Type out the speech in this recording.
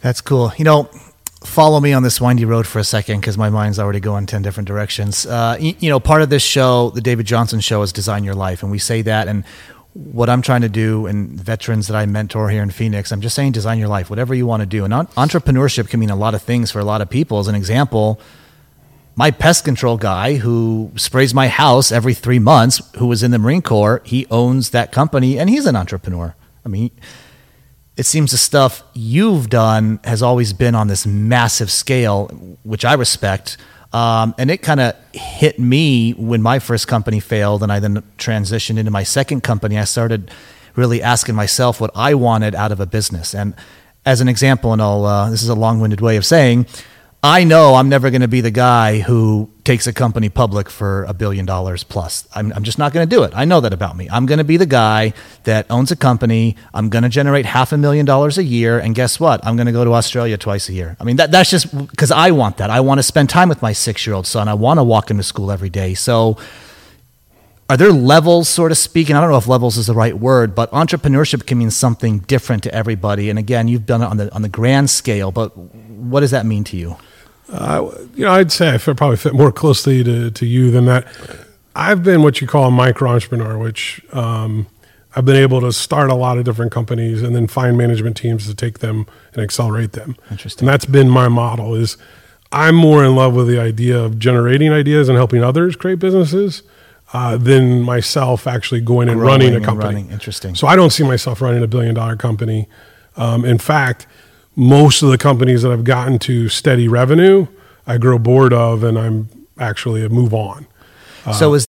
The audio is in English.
That's cool. You know, follow me on this windy road for a second because my mind's already going 10 different directions. Uh, you, you know, part of this show, the David Johnson show, is design your life. And we say that. And what I'm trying to do, and veterans that I mentor here in Phoenix, I'm just saying design your life, whatever you want to do. And entrepreneurship can mean a lot of things for a lot of people. As an example, my pest control guy who sprays my house every three months, who was in the Marine Corps, he owns that company and he's an entrepreneur. I mean, it seems the stuff you've done has always been on this massive scale, which I respect. Um, and it kind of hit me when my first company failed, and I then transitioned into my second company. I started really asking myself what I wanted out of a business. And as an example, and I'll, uh, this is a long winded way of saying, I know I'm never going to be the guy who takes a company public for a billion dollars plus. I'm, I'm just not going to do it. I know that about me. I'm going to be the guy that owns a company. I'm going to generate half a million dollars a year. And guess what? I'm going to go to Australia twice a year. I mean, that, that's just because I want that. I want to spend time with my six year old son. I want to walk him to school every day. So, are there levels, sort of speaking? I don't know if levels is the right word, but entrepreneurship can mean something different to everybody. And again, you've done it on the on the grand scale, but what does that mean to you? Uh, you know, I'd say I probably fit more closely to, to you than that. I've been what you call a micro entrepreneur, which um, I've been able to start a lot of different companies and then find management teams to take them and accelerate them. Interesting. And that's been my model. Is I'm more in love with the idea of generating ideas and helping others create businesses uh, than myself actually going and Growing running a company. running. Interesting. So I don't see myself running a billion dollar company. Um, in fact, most of the companies that I've gotten to steady revenue, I grow bored of, and I'm actually a move on. so uh, is